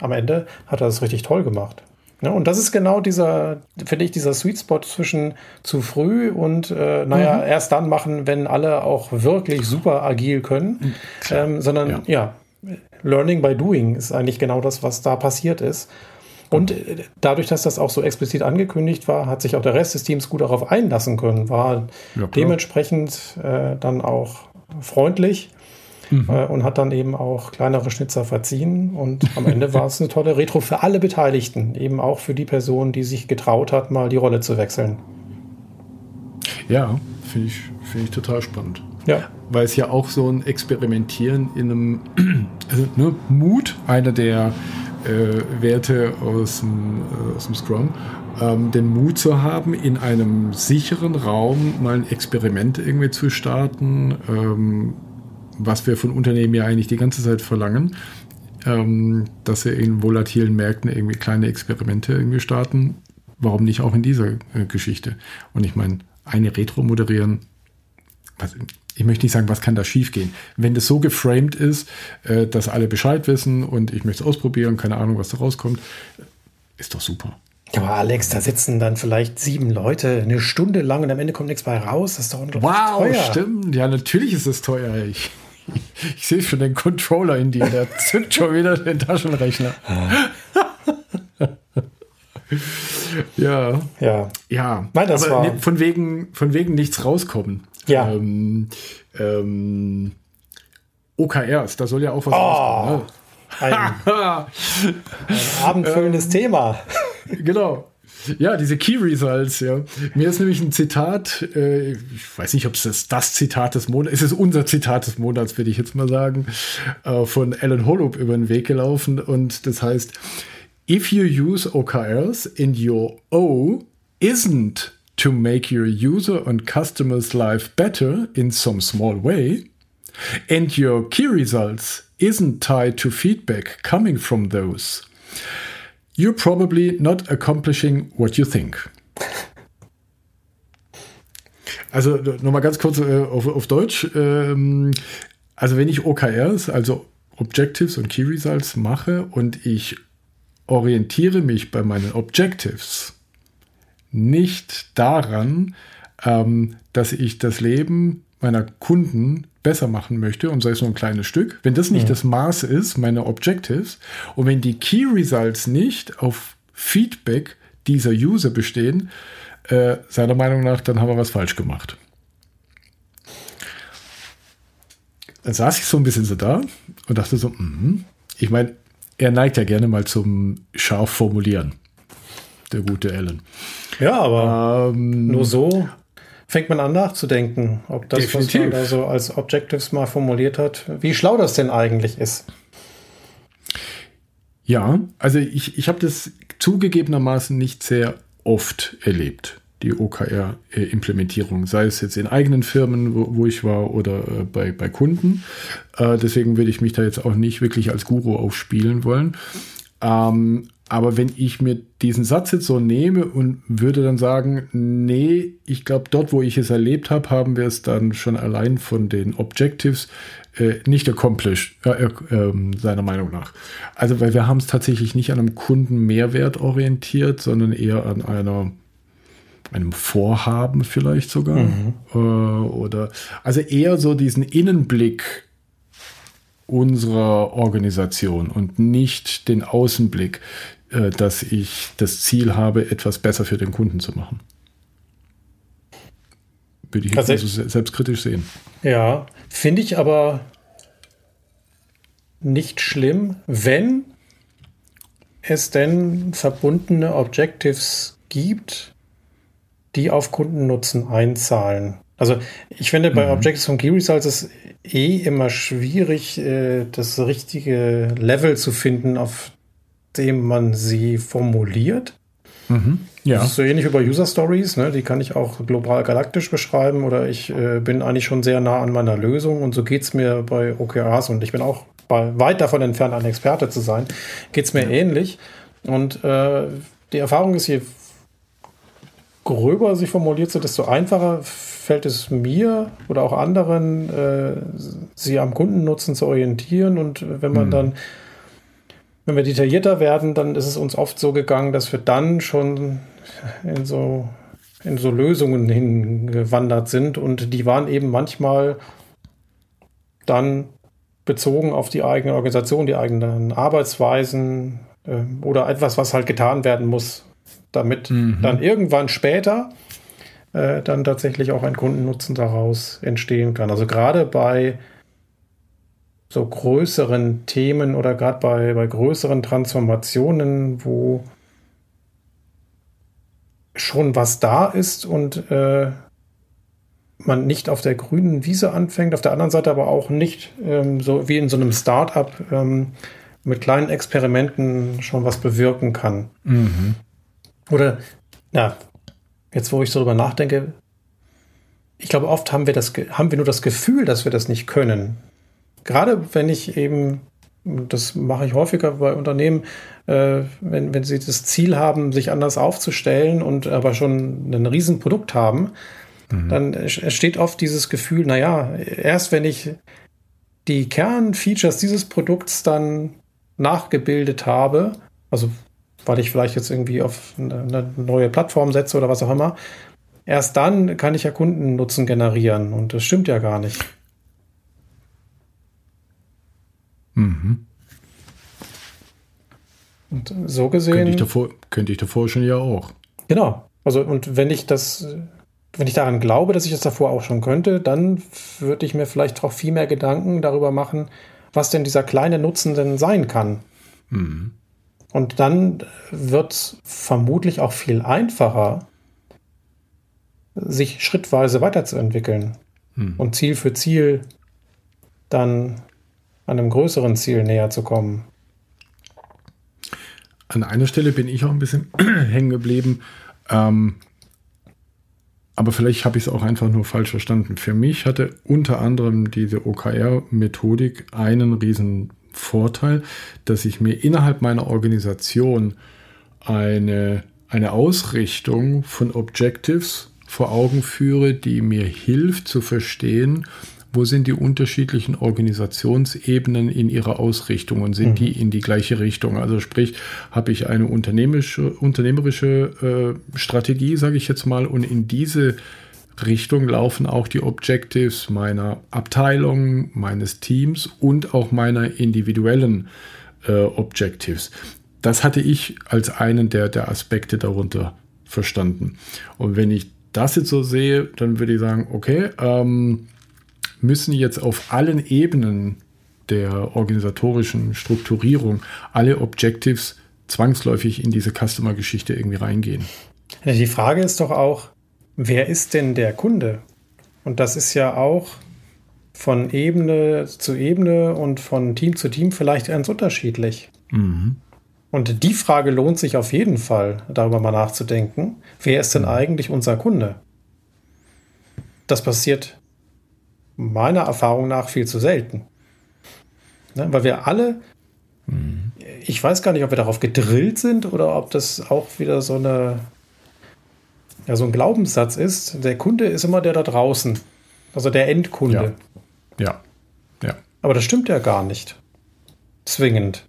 am Ende hat er das richtig toll gemacht. Ja, und das ist genau dieser, finde ich, dieser Sweet Spot zwischen zu früh und, äh, naja, mhm. erst dann machen, wenn alle auch wirklich super agil können, mhm. ähm, sondern ja. ja, Learning by Doing ist eigentlich genau das, was da passiert ist. Und äh, dadurch, dass das auch so explizit angekündigt war, hat sich auch der Rest des Teams gut darauf einlassen können, war ja, dementsprechend äh, dann auch freundlich mhm. äh, und hat dann eben auch kleinere Schnitzer verziehen. Und am Ende war es eine tolle Retro für alle Beteiligten, eben auch für die Person, die sich getraut hat, mal die Rolle zu wechseln. Ja, finde ich, find ich total spannend. Ja. Weil es ja auch so ein Experimentieren in einem (clears throat) also, ne, Mut, einer der äh, Werte aus dem, äh, aus dem Scrum, ähm, den Mut zu haben, in einem sicheren Raum mal ein Experiment irgendwie zu starten, ähm, was wir von Unternehmen ja eigentlich die ganze Zeit verlangen, ähm, dass sie in volatilen Märkten irgendwie kleine Experimente irgendwie starten. Warum nicht auch in dieser äh, Geschichte? Und ich meine, eine Retro moderieren, was, ich möchte nicht sagen, was kann da schiefgehen. Wenn das so geframed ist, äh, dass alle Bescheid wissen und ich möchte es ausprobieren, keine Ahnung, was da rauskommt, ist doch super. Aber Alex, da sitzen dann vielleicht sieben Leute eine Stunde lang und am Ende kommt nichts bei raus. Das ist doch unglaublich wow, teuer. Wow, stimmt. Ja, natürlich ist es teuer. Ich, (laughs) ich sehe schon den Controller in dir. Der zückt schon wieder den Taschenrechner. (laughs) ja. Ja. Ja. Nein, das Aber war von wegen, von wegen nichts rauskommen. Ja. Ähm, ähm, OKRs, da soll ja auch was oh, rauskommen. Ne? Ein, (laughs) ein abendfüllendes ähm, Thema. Genau. Ja, diese Key Results, ja. Mir ist nämlich ein Zitat, äh, ich weiß nicht, ob es das, das Zitat des Monats, es ist unser Zitat des Monats, würde ich jetzt mal sagen, äh, von Alan Holub über den Weg gelaufen und das heißt, if you use OKRs and your O isn't to make your user and customers life better in some small way, and your key results isn't tied to feedback coming from those, you're probably not accomplishing what you think. Also nochmal ganz kurz äh, auf, auf, Deutsch. Ähm, also wenn ich OKRs, also Objectives und Key Results mache und ich orientiere mich bei meinen Objectives nicht daran, ähm, dass ich das Leben meiner Kunden besser machen möchte und sei es nur ein kleines Stück, wenn das nicht ja. das Maß ist, meine Objectives, und wenn die Key Results nicht auf Feedback dieser User bestehen, äh, seiner Meinung nach, dann haben wir was falsch gemacht. Dann saß ich so ein bisschen so da und dachte so, mm, ich meine, er neigt ja gerne mal zum scharf formulieren, der gute Alan. Ja, aber ähm, nur so fängt man an nachzudenken, ob das, Definitiv. was man da so als Objectives mal formuliert hat, wie schlau das denn eigentlich ist. Ja, also ich, ich habe das zugegebenermaßen nicht sehr oft erlebt, die OKR-Implementierung, sei es jetzt in eigenen Firmen, wo, wo ich war, oder äh, bei, bei Kunden. Äh, deswegen würde ich mich da jetzt auch nicht wirklich als Guru aufspielen wollen. Ähm, aber wenn ich mir diesen Satz jetzt so nehme und würde dann sagen, nee, ich glaube, dort, wo ich es erlebt habe, haben wir es dann schon allein von den Objectives äh, nicht accomplished, äh, äh, seiner Meinung nach. Also, weil wir haben es tatsächlich nicht an einem Kundenmehrwert orientiert, sondern eher an einer einem Vorhaben vielleicht sogar. Mhm. Äh, oder also eher so diesen Innenblick unserer Organisation und nicht den Außenblick. Äh, dass ich das Ziel habe, etwas besser für den Kunden zu machen. Würde ich jetzt also, so selbstkritisch sehen. Ja, finde ich aber nicht schlimm, wenn es denn verbundene Objectives gibt, die auf Kundennutzen einzahlen. Also ich finde bei mhm. Objectives von Key Results ist eh immer schwierig, äh, das richtige Level zu finden, auf dem man sie formuliert. Mhm. Ja. Das ist so ähnlich wie bei User Stories, ne? die kann ich auch global galaktisch beschreiben oder ich äh, bin eigentlich schon sehr nah an meiner Lösung und so geht es mir bei OKRs und ich bin auch bei, weit davon entfernt, ein Experte zu sein, geht es mir ja. ähnlich. Und äh, die Erfahrung ist, je gröber sich formuliert sind, desto einfacher fällt es mir oder auch anderen, äh, sie am Kundennutzen zu orientieren und wenn man mhm. dann wenn wir detaillierter werden, dann ist es uns oft so gegangen, dass wir dann schon in so, in so Lösungen hingewandert sind und die waren eben manchmal dann bezogen auf die eigene Organisation, die eigenen Arbeitsweisen äh, oder etwas, was halt getan werden muss, damit mhm. dann irgendwann später äh, dann tatsächlich auch ein Kundennutzen daraus entstehen kann. Also gerade bei so größeren Themen oder gerade bei, bei größeren Transformationen, wo schon was da ist und äh, man nicht auf der grünen Wiese anfängt, auf der anderen Seite aber auch nicht ähm, so wie in so einem Startup, ähm, mit kleinen Experimenten schon was bewirken kann. Mhm. Oder, ja, jetzt wo ich so drüber nachdenke, ich glaube, oft haben wir, das, haben wir nur das Gefühl, dass wir das nicht können. Gerade wenn ich eben, das mache ich häufiger bei Unternehmen, äh, wenn, wenn sie das Ziel haben, sich anders aufzustellen und aber schon ein Riesenprodukt haben, mhm. dann entsteht oft dieses Gefühl, naja, erst wenn ich die Kernfeatures dieses Produkts dann nachgebildet habe, also weil ich vielleicht jetzt irgendwie auf eine neue Plattform setze oder was auch immer, erst dann kann ich ja Kundennutzen generieren und das stimmt ja gar nicht. Mhm. Und so gesehen. Könnte ich, davor, könnte ich davor schon ja auch. Genau. Also, und wenn ich das, wenn ich daran glaube, dass ich das davor auch schon könnte, dann würde ich mir vielleicht auch viel mehr Gedanken darüber machen, was denn dieser kleine Nutzen denn sein kann. Mhm. Und dann wird es vermutlich auch viel einfacher, sich schrittweise weiterzuentwickeln mhm. und Ziel für Ziel dann einem größeren Ziel näher zu kommen. An einer Stelle bin ich auch ein bisschen (clears throat) hängen geblieben. Ähm, aber vielleicht habe ich es auch einfach nur falsch verstanden. Für mich hatte unter anderem diese OKR-Methodik einen riesen Vorteil, dass ich mir innerhalb meiner Organisation eine, eine Ausrichtung von Objectives vor Augen führe, die mir hilft zu verstehen, wo sind die unterschiedlichen Organisationsebenen in ihrer Ausrichtung und sind mhm. die in die gleiche Richtung? Also sprich, habe ich eine unternehmerische, unternehmerische äh, Strategie, sage ich jetzt mal, und in diese Richtung laufen auch die Objectives meiner Abteilung, meines Teams und auch meiner individuellen äh, Objectives. Das hatte ich als einen der, der Aspekte darunter verstanden. Und wenn ich das jetzt so sehe, dann würde ich sagen, okay, ähm, müssen jetzt auf allen Ebenen der organisatorischen Strukturierung alle Objectives zwangsläufig in diese Customer-Geschichte irgendwie reingehen. Die Frage ist doch auch, wer ist denn der Kunde? Und das ist ja auch von Ebene zu Ebene und von Team zu Team vielleicht ganz unterschiedlich. Mhm. Und die Frage lohnt sich auf jeden Fall, darüber mal nachzudenken. Wer ist denn mhm. eigentlich unser Kunde? Das passiert meiner Erfahrung nach viel zu selten. Ne? Weil wir alle, mhm. ich weiß gar nicht, ob wir darauf gedrillt sind oder ob das auch wieder so eine, ja, so ein Glaubenssatz ist. Der Kunde ist immer der da draußen. Also der Endkunde. Ja. Ja. ja. Aber das stimmt ja gar nicht. Zwingend.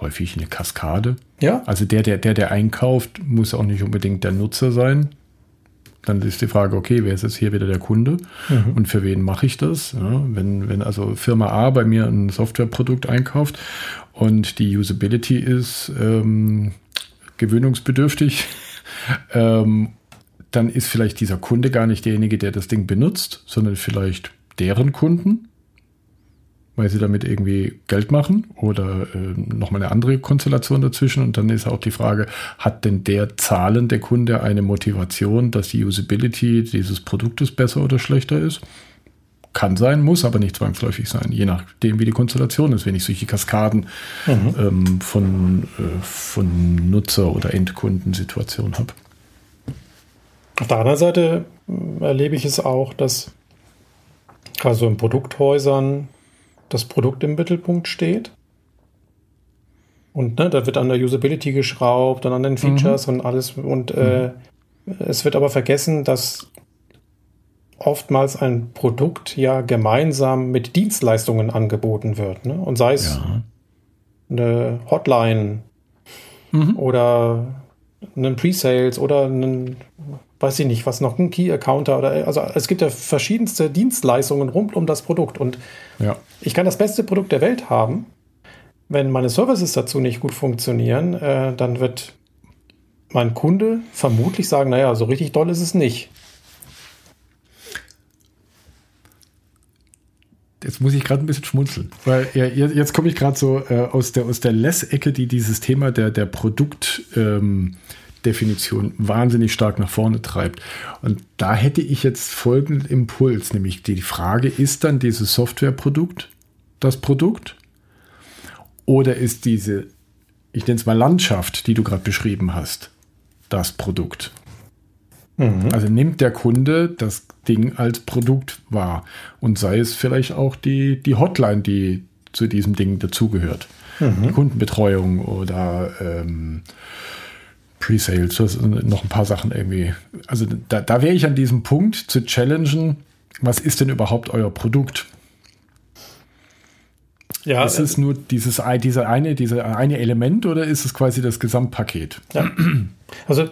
Häufig eine Kaskade. Ja. Also der, der, der, der einkauft, muss auch nicht unbedingt der Nutzer sein. Dann ist die Frage, okay, wer ist jetzt hier wieder der Kunde mhm. und für wen mache ich das? Ja, wenn, wenn also Firma A bei mir ein Softwareprodukt einkauft und die Usability ist ähm, gewöhnungsbedürftig, ähm, dann ist vielleicht dieser Kunde gar nicht derjenige, der das Ding benutzt, sondern vielleicht deren Kunden weil sie damit irgendwie Geld machen oder äh, nochmal eine andere Konstellation dazwischen. Und dann ist auch die Frage, hat denn der zahlende Kunde eine Motivation, dass die Usability dieses Produktes besser oder schlechter ist? Kann sein, muss aber nicht zwangsläufig sein, je nachdem, wie die Konstellation ist, wenn ich solche Kaskaden mhm. ähm, von, äh, von Nutzer- oder Endkundensituationen habe. Auf der anderen Seite äh, erlebe ich es auch, dass also in Produkthäusern das Produkt im Mittelpunkt steht. Und ne, da wird an der Usability geschraubt und an den Features mhm. und alles. Und äh, es wird aber vergessen, dass oftmals ein Produkt ja gemeinsam mit Dienstleistungen angeboten wird. Ne? Und sei es ja. eine Hotline mhm. oder einen Pre-Sales oder einen, weiß ich nicht, was noch, ein Key-Accounter oder also es gibt ja verschiedenste Dienstleistungen rund um das Produkt und ja. ich kann das beste Produkt der Welt haben. Wenn meine Services dazu nicht gut funktionieren, äh, dann wird mein Kunde vermutlich sagen, naja, so richtig doll ist es nicht. Jetzt muss ich gerade ein bisschen schmunzeln, weil ja, jetzt komme ich gerade so äh, aus der, aus der Less-Ecke, die dieses Thema der, der Produktdefinition ähm, wahnsinnig stark nach vorne treibt. Und da hätte ich jetzt folgenden Impuls, nämlich die Frage, ist dann dieses Softwareprodukt das Produkt? Oder ist diese, ich nenne es mal Landschaft, die du gerade beschrieben hast, das Produkt? Mhm. Also nimmt der Kunde das Ding als Produkt wahr und sei es vielleicht auch die, die Hotline, die zu diesem Ding dazugehört. Mhm. Die Kundenbetreuung oder ähm, Pre-Sales, noch ein paar Sachen irgendwie. Also da, da wäre ich an diesem Punkt zu challengen, was ist denn überhaupt euer Produkt? Ja, ist es äh, nur dieses diese eine, diese eine Element oder ist es quasi das Gesamtpaket? Ja. Also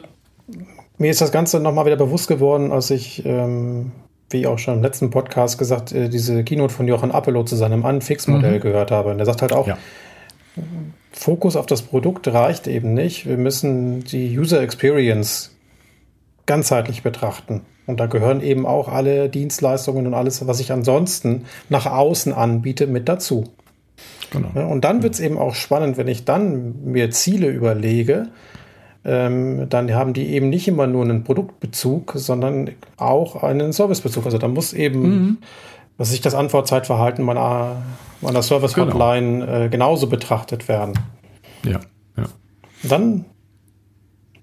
mir ist das Ganze nochmal wieder bewusst geworden, als ich, ähm, wie auch schon im letzten Podcast gesagt, äh, diese Keynote von Jochen Appelo zu seinem Anfix-Modell mhm. gehört habe. Und der sagt halt auch, ja. Fokus auf das Produkt reicht eben nicht. Wir müssen die User Experience ganzheitlich betrachten. Und da gehören eben auch alle Dienstleistungen und alles, was ich ansonsten nach außen anbiete, mit dazu. Genau. Und dann wird es eben auch spannend, wenn ich dann mir Ziele überlege, ähm, dann haben die eben nicht immer nur einen Produktbezug, sondern auch einen Servicebezug. Also da muss eben, mhm. was ich das Antwortzeitverhalten meiner, meiner Service-Hotline genau. äh, genauso betrachtet werden. Ja, ja. Dann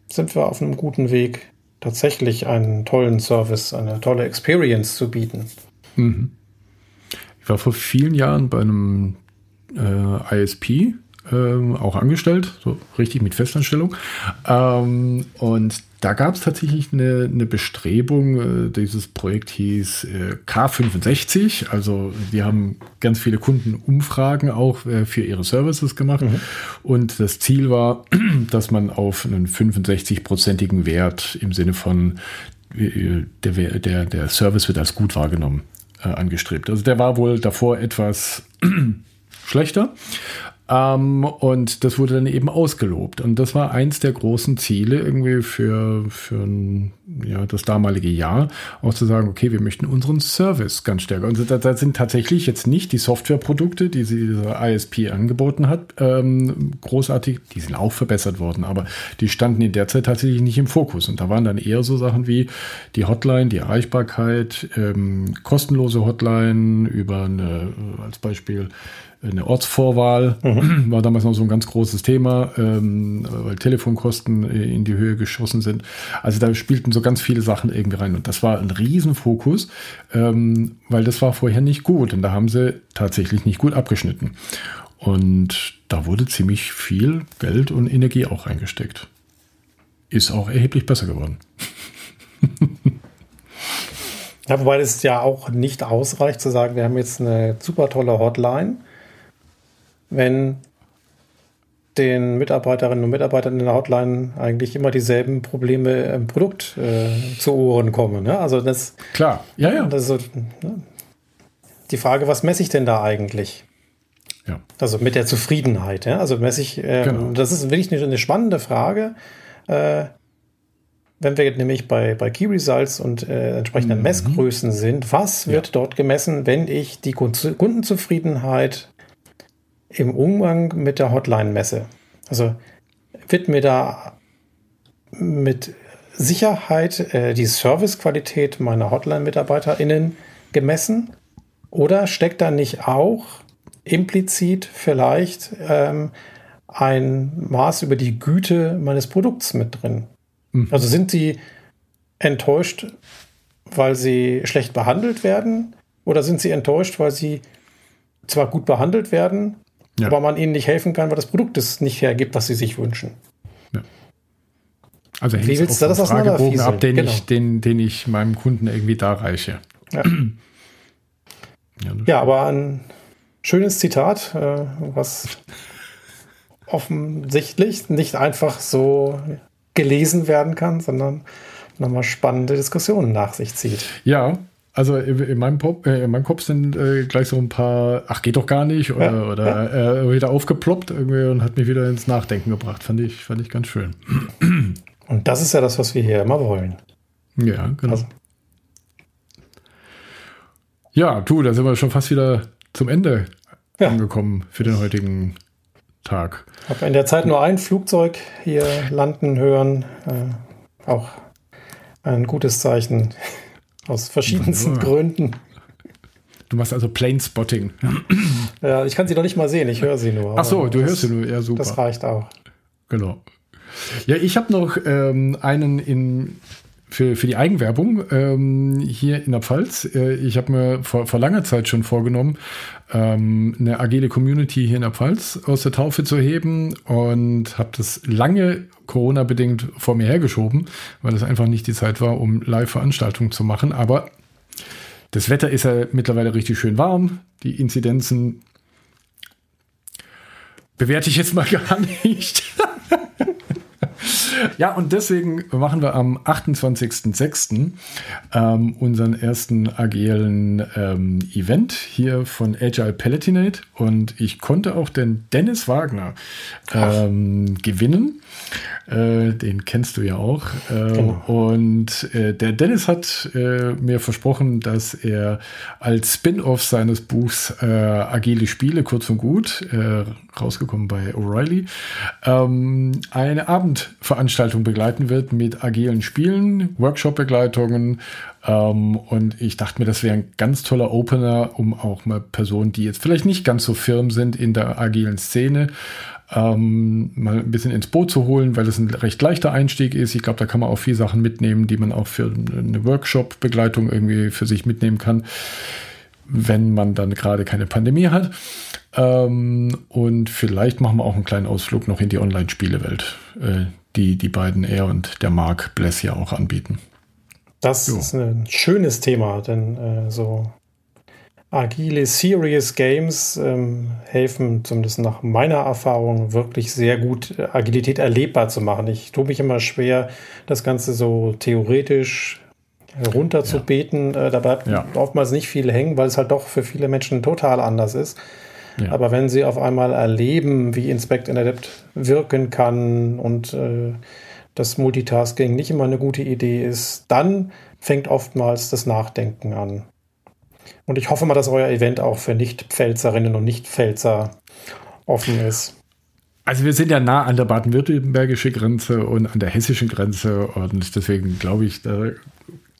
sind wir auf einem guten Weg, tatsächlich einen tollen Service, eine tolle Experience zu bieten. Mhm. Ich war vor vielen Jahren bei einem äh, ISP, ähm, auch angestellt, so richtig mit Festanstellung. Ähm, und da gab es tatsächlich eine, eine Bestrebung, äh, dieses Projekt hieß äh, K65, also die haben ganz viele Kundenumfragen auch äh, für ihre Services gemacht mhm. und das Ziel war, (clears throat) dass man auf einen 65-prozentigen Wert im Sinne von äh, der, der, der Service wird als gut wahrgenommen äh, angestrebt. Also der war wohl davor etwas (clears throat) schlechter. Ähm, und das wurde dann eben ausgelobt. Und das war eins der großen Ziele irgendwie für, für ja, das damalige Jahr, auch zu sagen, okay, wir möchten unseren Service ganz stärker. Und das, sind tatsächlich jetzt nicht die Softwareprodukte, die diese ISP angeboten hat, ähm, großartig, die sind auch verbessert worden, aber die standen in der Zeit tatsächlich nicht im Fokus. Und da waren dann eher so Sachen wie die Hotline, die Erreichbarkeit, ähm, kostenlose Hotline über eine, als Beispiel eine Ortsvorwahl mhm. war damals noch so ein ganz großes Thema, ähm, weil Telefonkosten in die Höhe geschossen sind. Also da spielten so ganz viele Sachen irgendwie rein und das war ein Riesenfokus, ähm, weil das war vorher nicht gut und da haben sie tatsächlich nicht gut abgeschnitten. Und da wurde ziemlich viel Geld und Energie auch reingesteckt. Ist auch erheblich besser geworden. (laughs) Ja, wobei es ja auch nicht ausreicht zu sagen, wir haben jetzt eine super tolle Hotline wenn den Mitarbeiterinnen und Mitarbeitern in der Hotline eigentlich immer dieselben Probleme im Produkt äh, zu Ohren kommen. Ne? Also das klar, ja, ja. Das so, ne? Die Frage, was messe ich denn da eigentlich? Ja. Also mit der Zufriedenheit. Ja? Also messe ich. Äh, genau. Das ist wirklich eine, eine spannende Frage. Äh, wenn wir nämlich bei, bei Key Results und äh, entsprechenden mhm. Messgrößen sind, was wird ja. dort gemessen, wenn ich die Kundenzufriedenheit im Umgang mit der Hotline-Messe? Also wird mir da mit Sicherheit äh, die Servicequalität meiner Hotline-MitarbeiterInnen gemessen? Oder steckt da nicht auch implizit vielleicht ähm, ein Maß über die Güte meines Produkts mit drin? Mhm. Also sind sie enttäuscht, weil sie schlecht behandelt werden? Oder sind sie enttäuscht, weil sie zwar gut behandelt werden, ja. aber man ihnen nicht helfen kann, weil das Produkt es nicht hergibt, was sie sich wünschen. Ja. Also Wie willst du das Fragebogen ab, den, genau. ich, den, den ich meinem Kunden irgendwie darreiche. Ja, ja, ja aber ein schönes Zitat, äh, was (laughs) offensichtlich nicht einfach so gelesen werden kann, sondern nochmal spannende Diskussionen nach sich zieht. Ja, also in meinem, Pop, äh, in meinem Kopf sind äh, gleich so ein paar, ach geht doch gar nicht, oder, ja, oder. Äh, wieder aufgeploppt irgendwie und hat mich wieder ins Nachdenken gebracht. Fand ich, fand ich ganz schön. Und das ist ja das, was wir hier immer wollen. Ja, genau. Also. Ja, du, da sind wir schon fast wieder zum Ende ja. angekommen für den heutigen Tag. Ich habe in der Zeit nur ein Flugzeug hier landen hören. Äh, auch ein gutes Zeichen. Aus verschiedensten ja. Gründen. Du machst also Plane Spotting. Ja, ich kann sie noch nicht mal sehen, ich höre sie nur. Ach so, du das, hörst sie nur, ja super. Das reicht auch. Genau. Ja, ich habe noch ähm, einen in für, für die Eigenwerbung ähm, hier in der Pfalz. Äh, ich habe mir vor, vor langer Zeit schon vorgenommen, ähm, eine agile Community hier in der Pfalz aus der Taufe zu heben und habe das lange Corona-bedingt vor mir hergeschoben, weil es einfach nicht die Zeit war, um Live-Veranstaltungen zu machen. Aber das Wetter ist ja mittlerweile richtig schön warm. Die Inzidenzen bewerte ich jetzt mal (laughs) gar nicht. Ja, und deswegen machen wir am 28.06. Ähm, unseren ersten agilen ähm, Event hier von Agile Palatinate und ich konnte auch den Dennis Wagner ähm, gewinnen. Äh, den kennst du ja auch. Äh, genau. Und äh, der Dennis hat äh, mir versprochen, dass er als Spin-off seines Buchs äh, Agile Spiele, kurz und gut, äh, rausgekommen bei O'Reilly, ähm, eine Abendveranstaltung begleiten wird mit agilen Spielen, Workshop-Begleitungen. Ähm, und ich dachte mir, das wäre ein ganz toller Opener, um auch mal Personen, die jetzt vielleicht nicht ganz so firm sind in der agilen Szene, ähm, mal ein bisschen ins Boot zu holen, weil es ein recht leichter Einstieg ist. Ich glaube, da kann man auch viele Sachen mitnehmen, die man auch für eine Workshop-Begleitung irgendwie für sich mitnehmen kann, wenn man dann gerade keine Pandemie hat. Ähm, und vielleicht machen wir auch einen kleinen Ausflug noch in die Online-Spielewelt, äh, die die beiden, er und der Mark Bless ja auch anbieten. Das jo. ist ein schönes Thema, denn äh, so agile Serious Games ähm, helfen, zumindest nach meiner Erfahrung, wirklich sehr gut äh, Agilität erlebbar zu machen. Ich tue mich immer schwer, das Ganze so theoretisch runterzubeten. Ja. Äh, da bleibt ja. oftmals nicht viel hängen, weil es halt doch für viele Menschen total anders ist. Ja. Aber wenn sie auf einmal erleben, wie Inspect and Adapt wirken kann und äh, das Multitasking nicht immer eine gute Idee ist, dann fängt oftmals das Nachdenken an. Und ich hoffe mal, dass euer Event auch für Nicht-Pfälzerinnen und Nicht-Pfälzer offen ist. Also wir sind ja nah an der baden-württembergische Grenze und an der hessischen Grenze und deswegen glaube ich, da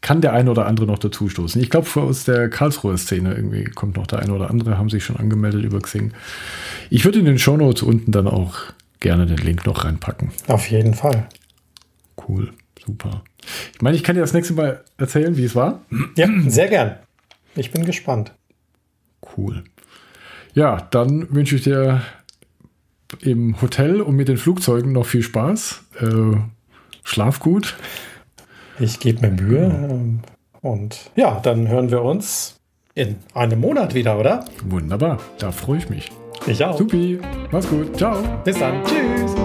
kann der eine oder andere noch dazu stoßen. Ich glaube, aus der Karlsruher Szene irgendwie kommt noch der eine oder andere, haben sich schon angemeldet über Xing. Ich würde in den Shownotes unten dann auch gerne den Link noch reinpacken. Auf jeden Fall. Cool, super. Ich meine, ich kann dir das nächste Mal erzählen, wie es war. Ja, sehr gern. Ich bin gespannt. Cool. Ja, dann wünsche ich dir im Hotel und mit den Flugzeugen noch viel Spaß. Äh, schlaf gut. Ich gebe mir Mühe. Und ja, dann hören wir uns in einem Monat wieder, oder? Wunderbar. Da freue ich mich. Ich auch. Supi. Mach's gut. Ciao. Bis dann. Tschüss.